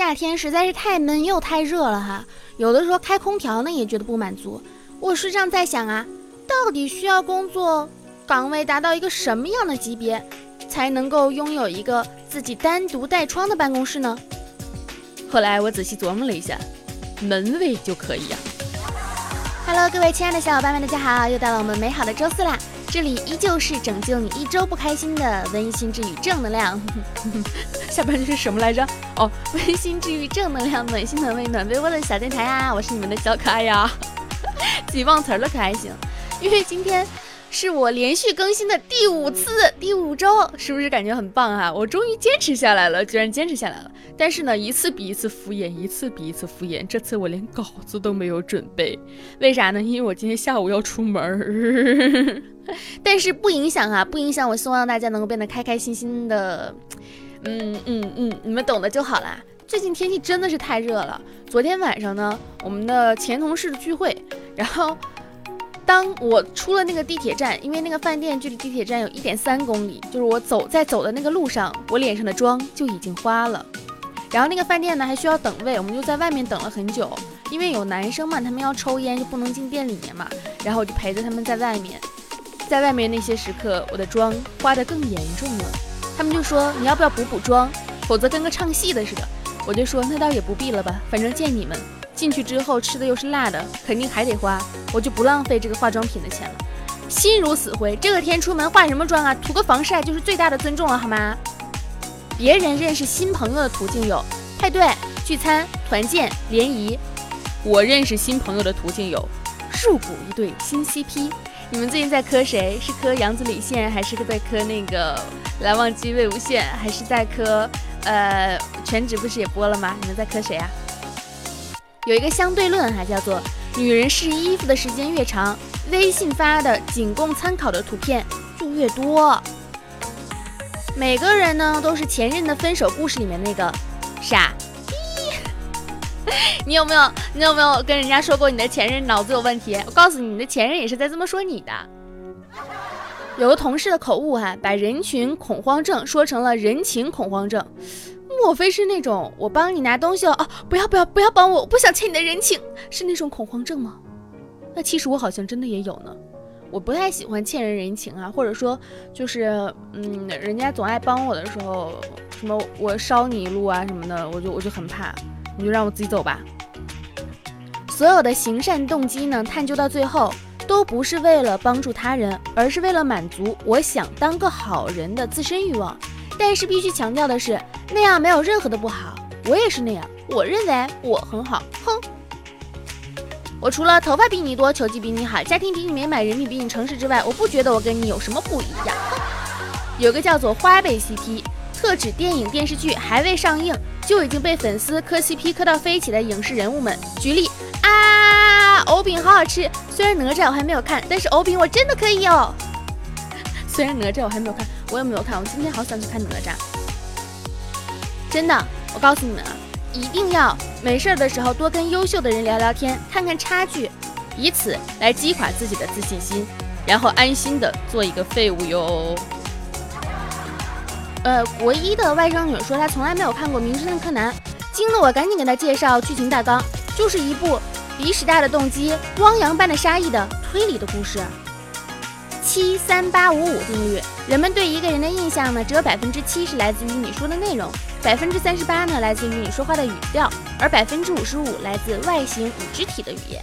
夏天实在是太闷又太热了哈，有的时候开空调呢也觉得不满足。我时常在想啊，到底需要工作岗位达到一个什么样的级别，才能够拥有一个自己单独带窗的办公室呢？后来我仔细琢磨了一下，门卫就可以呀。Hello，各位亲爱的小伙伴们，大家好，又到了我们美好的周四啦！这里依旧是拯救你一周不开心的温馨治愈正能量。下半句是什么来着？哦，温馨治愈正能量，暖心暖胃暖被窝的小电台呀！我是你们的小可爱呀，自己忘词了可还行？因为今天。是我连续更新的第五次，第五周，是不是感觉很棒啊？我终于坚持下来了，居然坚持下来了。但是呢，一次比一次敷衍，一次比一次敷衍。这次我连稿子都没有准备，为啥呢？因为我今天下午要出门儿。但是不影响啊，不影响。我希望大家能够变得开开心心的。嗯嗯嗯，你们懂的就好啦。最近天气真的是太热了。昨天晚上呢，我们的前同事聚会，然后。当我出了那个地铁站，因为那个饭店距离地铁站有一点三公里，就是我走在走的那个路上，我脸上的妆就已经花了。然后那个饭店呢还需要等位，我们就在外面等了很久，因为有男生嘛，他们要抽烟就不能进店里面嘛。然后我就陪着他们在外面，在外面那些时刻，我的妆花的更严重了。他们就说你要不要补补妆，否则跟个唱戏的似的。我就说那倒也不必了吧，反正见你们。进去之后吃的又是辣的，肯定还得花，我就不浪费这个化妆品的钱了。心如死灰，这个天出门化什么妆啊？涂个防晒就是最大的尊重了，好吗？别人认识新朋友的途径有派对、聚餐、团建、联谊，我认识新朋友的途径有入股一对新 CP。你们最近在磕谁？是磕杨子李现，还是在磕那个 蓝忘机魏无羡，还是在磕呃全职不是也播了吗？你们在磕谁啊？有一个相对论，哈，叫做女人试衣服的时间越长，微信发的仅供参考的图片就越多。每个人呢，都是前任的分手故事里面那个傻逼。你有没有？你有没有跟人家说过你的前任脑子有问题？我告诉你，你的前任也是在这么说你的。有个同事的口误，哈，把人群恐慌症说成了人情恐慌症。莫非是那种我帮你拿东西哦？啊，不要不要不要帮我，我不想欠你的人情，是那种恐慌症吗？那其实我好像真的也有呢。我不太喜欢欠人人情啊，或者说就是嗯，人家总爱帮我的时候，什么我捎你一路啊什么的，我就我就很怕，你就让我自己走吧。所有的行善动机呢，探究到最后都不是为了帮助他人，而是为了满足我想当个好人的自身欲望。但是必须强调的是，那样没有任何的不好。我也是那样，我认为我很好。哼，我除了头发比你多，球技比你好，家庭比你美满，人品比你诚实之外，我不觉得我跟你有什么不一样。有个叫做花呗 CP，特指电影电视剧还未上映就已经被粉丝磕 CP 磕到飞起的影视人物们。举例啊，藕饼好好吃，虽然哪吒我还没有看，但是藕饼我真的可以哦。虽然哪吒我还没有看。我也没有看，我今天好想去看哪吒。真的，我告诉你们啊，一定要没事儿的时候多跟优秀的人聊聊天，看看差距，以此来击垮自己的自信心，然后安心的做一个废物哟。呃，国一的外甥女说她从来没有看过《名侦探柯南》，惊得我赶紧给她介绍剧情大纲，就是一部鼻屎大的动机、汪洋般的杀意的推理的故事。七三八五五定律，人们对一个人的印象呢，只有百分之七是来自于你说的内容，百分之三十八呢来自于你说话的语调，而百分之五十五来自外形与肢体的语言。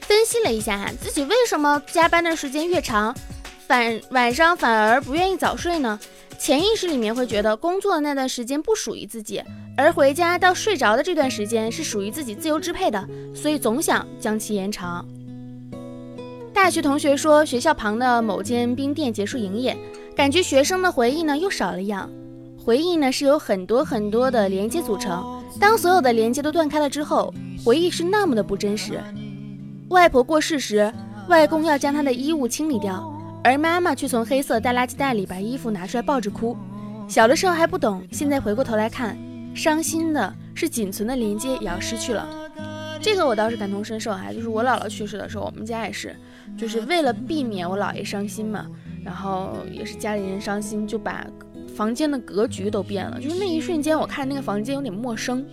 分析了一下哈，自己为什么加班的时间越长，反晚上反而不愿意早睡呢？潜意识里面会觉得工作的那段时间不属于自己，而回家到睡着的这段时间是属于自己自由支配的，所以总想将其延长。大学同学说，学校旁的某间冰店结束营业，感觉学生的回忆呢又少了一样。回忆呢是由很多很多的连接组成，当所有的连接都断开了之后，回忆是那么的不真实。外婆过世时，外公要将她的衣物清理掉，而妈妈却从黑色大垃圾袋里把衣服拿出来抱着哭。小的时候还不懂，现在回过头来看，伤心的是仅存的连接也要失去了。这个我倒是感同身受哈，就是我姥姥去世的时候，我们家也是。就是为了避免我姥爷伤心嘛，然后也是家里人伤心，就把房间的格局都变了，就是那一瞬间，我看那个房间有点陌生。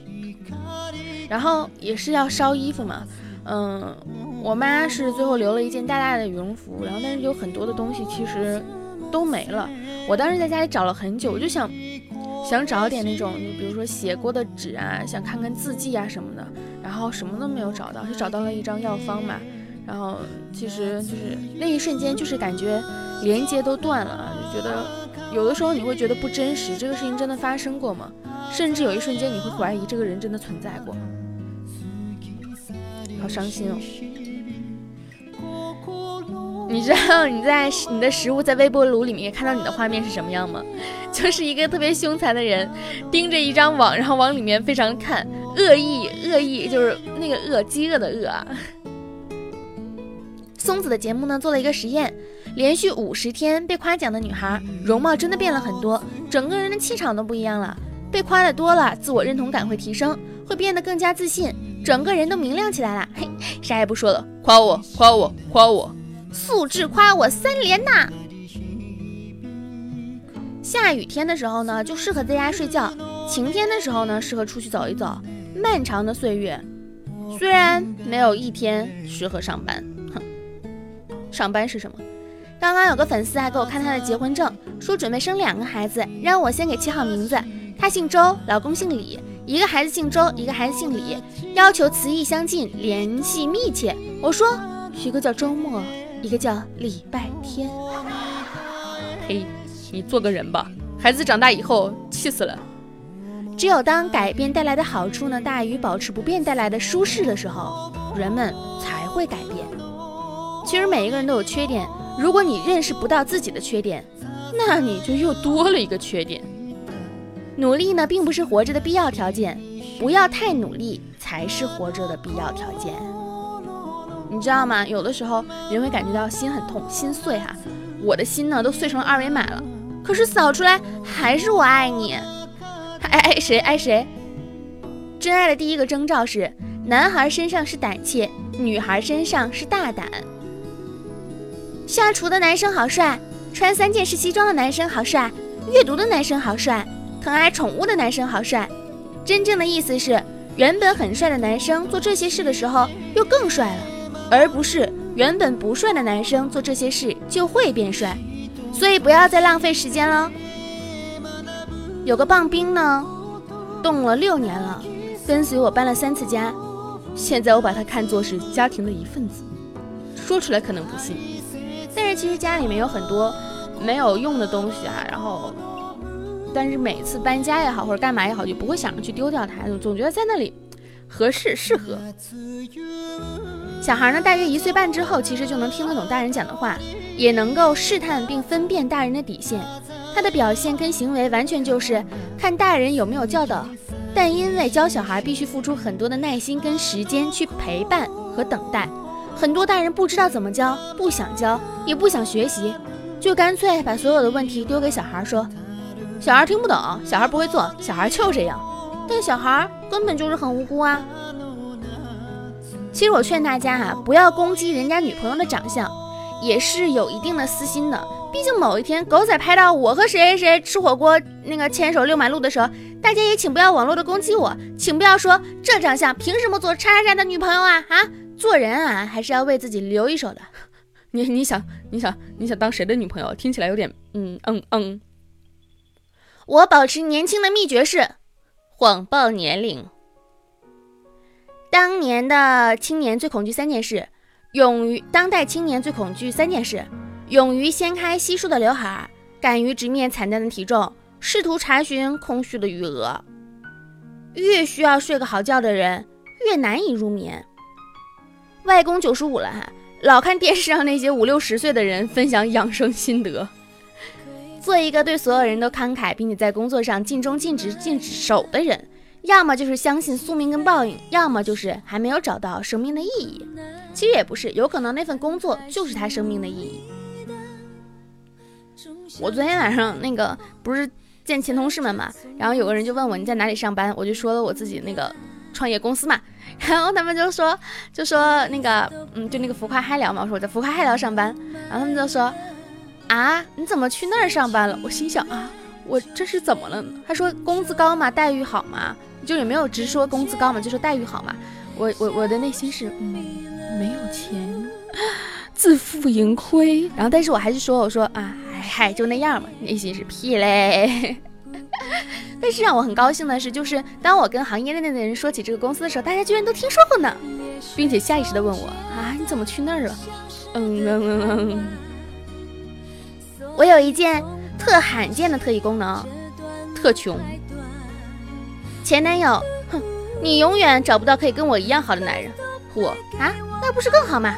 然后也是要烧衣服嘛，嗯，我妈是最后留了一件大大的羽绒服，然后但是有很多的东西其实都没了。我当时在家里找了很久，我就想想找点那种，就比如说写过的纸啊，想看看字迹啊什么的，然后什么都没有找到，就找到了一张药方嘛。然后其实就是那一瞬间，就是感觉连接都断了，就觉得有的时候你会觉得不真实，这个事情真的发生过吗？甚至有一瞬间你会怀疑这个人真的存在过。好伤心哦！你知道你在你的食物在微波炉里面看到你的画面是什么样吗？就是一个特别凶残的人盯着一张网，然后往里面非常看，恶意恶意就是那个饿，饥饿的饿啊。松子的节目呢做了一个实验，连续五十天被夸奖的女孩容貌真的变了很多，整个人的气场都不一样了。被夸的多了，自我认同感会提升，会变得更加自信。整个人都明亮起来了，嘿，啥也不说了，夸我，夸我，夸我，素质夸我三连呐！下雨天的时候呢，就适合在家睡觉；晴天的时候呢，适合出去走一走。漫长的岁月，虽然没有一天适合上班，哼，上班是什么？刚刚有个粉丝还给我看他的结婚证，说准备生两个孩子，让我先给起好名字。他姓周，老公姓李。一个孩子姓周，一个孩子姓李，要求词义相近，联系密切。我说，一个叫周末，一个叫礼拜天。嘿，你做个人吧，孩子长大以后气死了。只有当改变带来的好处呢大于保持不变带来的舒适的时候，人们才会改变。其实每一个人都有缺点，如果你认识不到自己的缺点，那你就又多了一个缺点。努力呢，并不是活着的必要条件，不要太努力才是活着的必要条件。你知道吗？有的时候人会感觉到心很痛，心碎哈。我的心呢，都碎成二维码了，可是扫出来还是我爱你，爱爱谁爱谁。真爱的第一个征兆是，男孩身上是胆怯，女孩身上是大胆。下厨的男生好帅，穿三件式西装的男生好帅，阅读的男生好帅。疼爱宠物的男生好帅，真正的意思是，原本很帅的男生做这些事的时候又更帅了，而不是原本不帅的男生做这些事就会变帅。所以不要再浪费时间了。有个棒冰呢，冻了六年了，跟随我搬了三次家，现在我把它看作是家庭的一份子。说出来可能不信，但是其实家里面有很多没有用的东西啊，然后。但是每次搬家也好，或者干嘛也好，就不会想着去丢掉它，总觉得在那里合适适合。小孩呢，大约一岁半之后，其实就能听得懂大人讲的话，也能够试探并分辨大人的底线。他的表现跟行为完全就是看大人有没有教导。但因为教小孩必须付出很多的耐心跟时间去陪伴和等待，很多大人不知道怎么教，不想教，也不想学习，就干脆把所有的问题丢给小孩说。小孩听不懂，小孩不会做，小孩就这样。但小孩根本就是很无辜啊。其实我劝大家哈，不要攻击人家女朋友的长相，也是有一定的私心的。毕竟某一天狗仔拍到我和谁谁谁吃火锅，那个牵手遛马路的时候，大家也请不要网络的攻击我，请不要说这长相凭什么做叉叉叉的女朋友啊啊！做人啊，还是要为自己留一手的。你你想你想你想当谁的女朋友？听起来有点嗯嗯嗯。我保持年轻的秘诀是谎报年龄。当年的青年最恐惧三件事，勇于当代青年最恐惧三件事：勇于掀开稀疏的刘海，敢于直面惨淡的体重，试图查询空虚的余额。越需要睡个好觉的人，越难以入眠。外公九十五了哈，老看电视上那些五六十岁的人分享养生心得。做一个对所有人都慷慨，并且在工作上尽忠尽职尽守的人，要么就是相信宿命跟报应，要么就是还没有找到生命的意义。其实也不是，有可能那份工作就是他生命的意义。我昨天晚上那个不是见前同事们嘛，然后有个人就问我你在哪里上班，我就说了我自己那个创业公司嘛，然后他们就说就说那个嗯就那个浮夸嗨聊嘛，我说我在浮夸嗨聊上班，然后他们就说。啊，你怎么去那儿上班了？我心想啊，我这是怎么了？他说工资高嘛，待遇好嘛，就也没有直说工资高嘛，就说待遇好嘛。我我我的内心是，嗯，没有钱，自负盈亏。然后但是我还是说，我说啊，嗨嗨，就那样嘛，内心是屁嘞。但是让我很高兴的是，就是当我跟行业内的人说起这个公司的时候，大家居然都听说过呢，并且下意识的问我啊，你怎么去那儿了？嗯嗯嗯嗯。我有一件特罕见的特异功能，特穷。前男友，哼，你永远找不到可以跟我一样好的男人。我啊，那不是更好吗？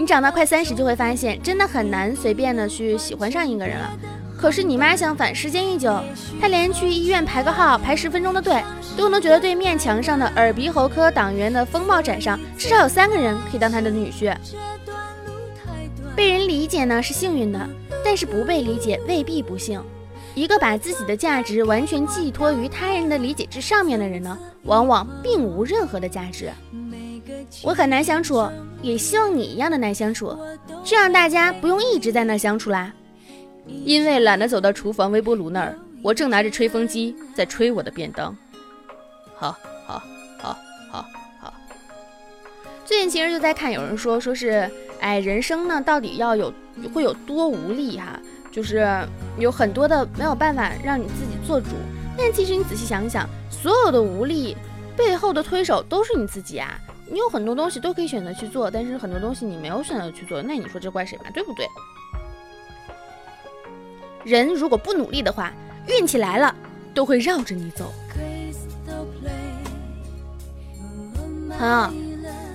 你长到快三十就会发现，真的很难随便的去喜欢上一个人了。可是你妈相反，时间一久，她连去医院排个号、排十分钟的队，都能觉得对面墙上的耳鼻喉科党员的风貌展上，至少有三个人可以当她的女婿。被人理解呢是幸运的。但是不被理解未必不幸。一个把自己的价值完全寄托于他人的理解之上面的人呢，往往并无任何的价值。我很难相处，也希望你一样的难相处，这样大家不用一直在那相处啦。因为懒得走到厨房微波炉那儿，我正拿着吹风机在吹我的便当。好，好，好，好，好。最近其实就在看，有人说，说是。哎，人生呢，到底要有会有多无力哈？就是有很多的没有办法让你自己做主。但其实你仔细想想，所有的无力背后的推手都是你自己啊！你有很多东西都可以选择去做，但是很多东西你没有选择去做，那你说这怪谁嘛？对不对？人如果不努力的话，运气来了都会绕着你走。朋友，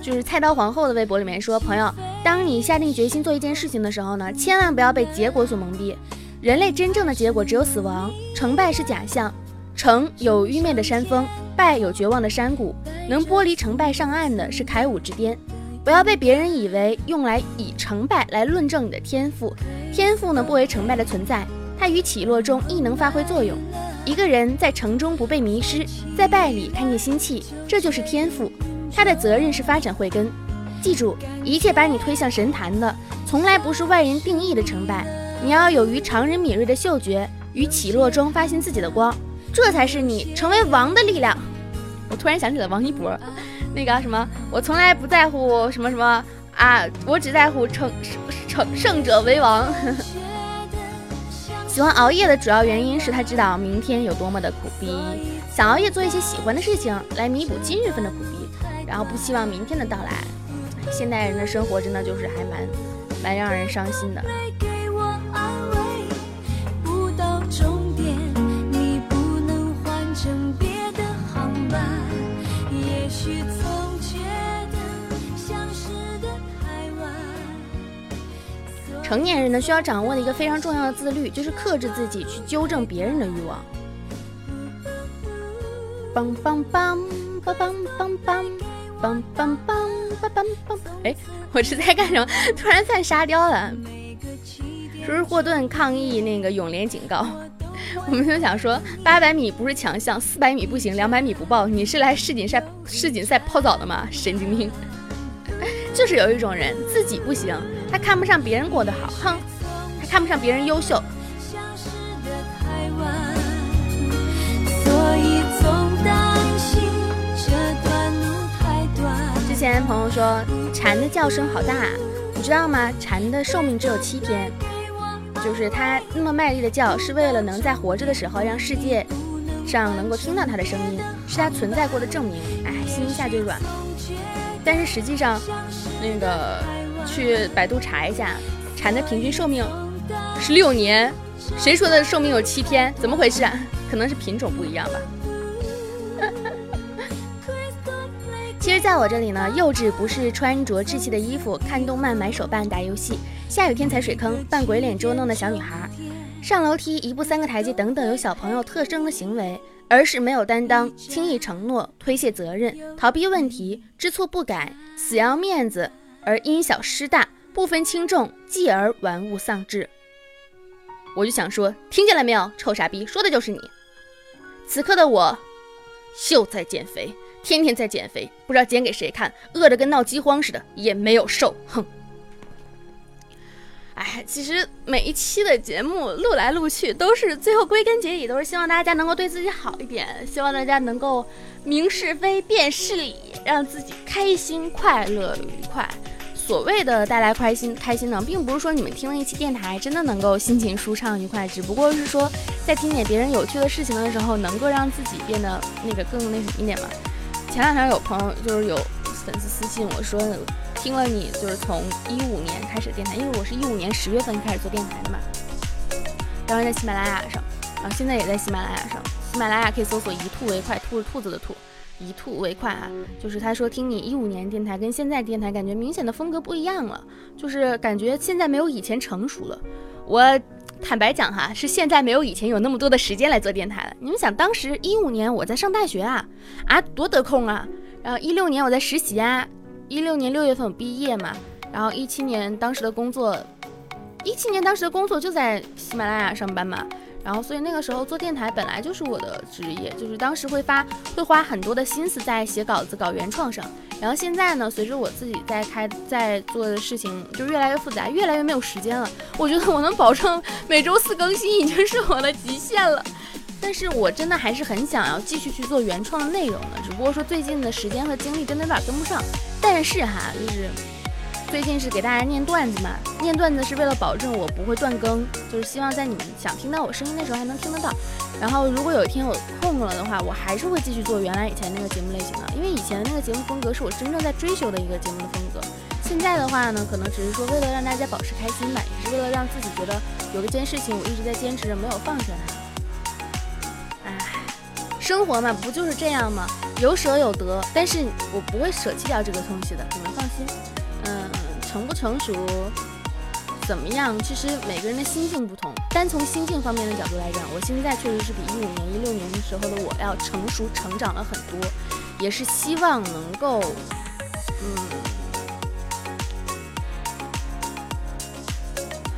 就是菜刀皇后的微博里面说，朋友。当你下定决心做一件事情的时候呢，千万不要被结果所蒙蔽。人类真正的结果只有死亡，成败是假象。成有愚昧的山峰，败有绝望的山谷。能剥离成败上岸的是开悟之巅。不要被别人以为用来以成败来论证你的天赋。天赋呢，不为成败的存在，它于起落中亦能发挥作用。一个人在成中不被迷失，在败里看见心气，这就是天赋。他的责任是发展慧根。记住，一切把你推向神坛的，从来不是外人定义的成败。你要有于常人敏锐的嗅觉，于起落中发现自己的光，这才是你成为王的力量。我突然想起了王一博，那个什么，我从来不在乎什么什么啊，我只在乎成成胜者为王。喜欢熬夜的主要原因是他知道明天有多么的苦逼，想熬夜做一些喜欢的事情来弥补今日份的苦逼，然后不希望明天的到来。现代人的生活真的就是还蛮蛮让人伤心的。成年人呢，需要掌握的一个非常重要的自律，就是克制自己去纠正别人的欲望。梆梆梆梆梆梆梆梆梆。哎，我是在干什么？突然犯沙雕了。说是霍顿抗议那个永联警告，我们就想说，八百米不是强项，四百米不行，两百米不报。你是来世锦赛世锦赛泡澡的吗？神经病！就是有一种人自己不行，他看不上别人过得好，哼，他看不上别人优秀。之前朋友说蝉的叫声好大，你知道吗？蝉的寿命只有七天，就是它那么卖力的叫，是为了能在活着的时候让世界上能够听到它的声音，是它存在过的证明。哎，心一下就软了。但是实际上，那个去百度查一下，蝉的平均寿命是六年。谁说的寿命有七天？怎么回事？可能是品种不一样吧。其实，在我这里呢，幼稚不是穿着稚气的衣服、看动漫、买手办、打游戏、下雨天踩水坑、扮鬼脸捉弄的小女孩，上楼梯一步三个台阶等等有小朋友特征的行为，而是没有担当、轻易承诺、推卸责任、逃避问题、知错不改、死要面子而因小失大、不分轻重，继而玩物丧志。我就想说，听见了没有，臭傻逼，说的就是你。此刻的我，又在减肥。天天在减肥，不知道减给谁看，饿得跟闹饥荒似的，也没有瘦。哼。哎，其实每一期的节目录来录去，都是最后归根结底都是希望大家能够对自己好一点，希望大家能够明是非辨是理，让自己开心、快乐、愉快。所谓的带来开心开心呢，并不是说你们听了一期电台真的能够心情舒畅愉快，只不过是说在听点别人有趣的事情的时候，能够让自己变得那个更那什么一点嘛。前两天有朋友就是有粉丝私信我说，听了你就是从一五年开始电台，因为我是一五年十月份开始做电台的嘛，然后在喜马拉雅上，然后现在也在喜马拉雅上，喜马拉雅可以搜索“一兔为快”，兔是兔子的兔。一吐为快啊！就是他说听你一五年电台跟现在电台感觉明显的风格不一样了，就是感觉现在没有以前成熟了。我坦白讲哈，是现在没有以前有那么多的时间来做电台了。你们想，当时一五年我在上大学啊，啊多得空啊！然后一六年我在实习啊，一六年六月份我毕业嘛，然后一七年当时的工作，一七年当时的工作就在喜马拉雅上班嘛。然后，所以那个时候做电台本来就是我的职业，就是当时会发，会花很多的心思在写稿子、搞原创上。然后现在呢，随着我自己在开、在做的事情就越来越复杂，越来越没有时间了。我觉得我能保证 每周四更新已经是我的极限了。但是我真的还是很想要继续去做原创的内容的，只不过说最近的时间和精力真的有点跟不上。但是哈，就是。最近是给大家念段子嘛，念段子是为了保证我不会断更，就是希望在你们想听到我声音的时候还能听得到。然后如果有一天我空了的话，我还是会继续做原来以前那个节目类型的，因为以前那个节目风格是我真正在追求的一个节目的风格。现在的话呢，可能只是说为了让大家保持开心吧，也是为了让自己觉得有一件事情我一直在坚持着，没有放下它。唉，生活嘛，不就是这样吗？有舍有得，但是我不会舍弃掉这个东西的，你们放心。嗯，成不成熟，怎么样？其实每个人的心境不同。单从心境方面的角度来讲，我现在确实是比一五年、一六年的时候的我要成熟、成长了很多，也是希望能够，嗯，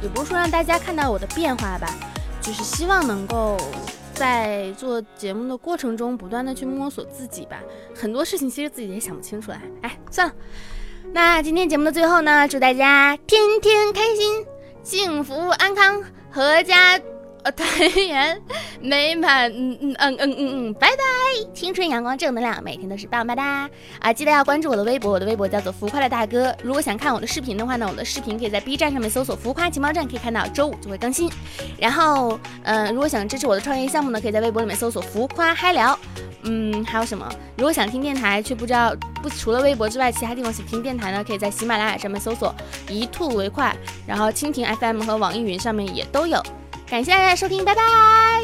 也不是说让大家看到我的变化吧，就是希望能够在做节目的过程中不断的去摸索自己吧。很多事情其实自己也想不清楚来，哎，算了。那今天节目的最后呢，祝大家天天开心、幸福安康、阖家呃团圆美满。嗯嗯嗯嗯嗯嗯，拜拜！青春阳光正能量，每天都是棒棒哒啊！记得要关注我的微博，我的微博叫做浮夸的大哥。如果想看我的视频的话呢，我的视频可以在 B 站上面搜索“浮夸情报站”，可以看到周五就会更新。然后，嗯，如果想支持我的创业项目呢，可以在微博里面搜索“浮夸嗨聊”。嗯，还有什么？如果想听电台却不知道不除了微博之外其他地方想听电台呢？可以在喜马拉雅上面搜索“一兔为快”，然后蜻蜓 FM 和网易云上面也都有。感谢大家的收听，拜拜。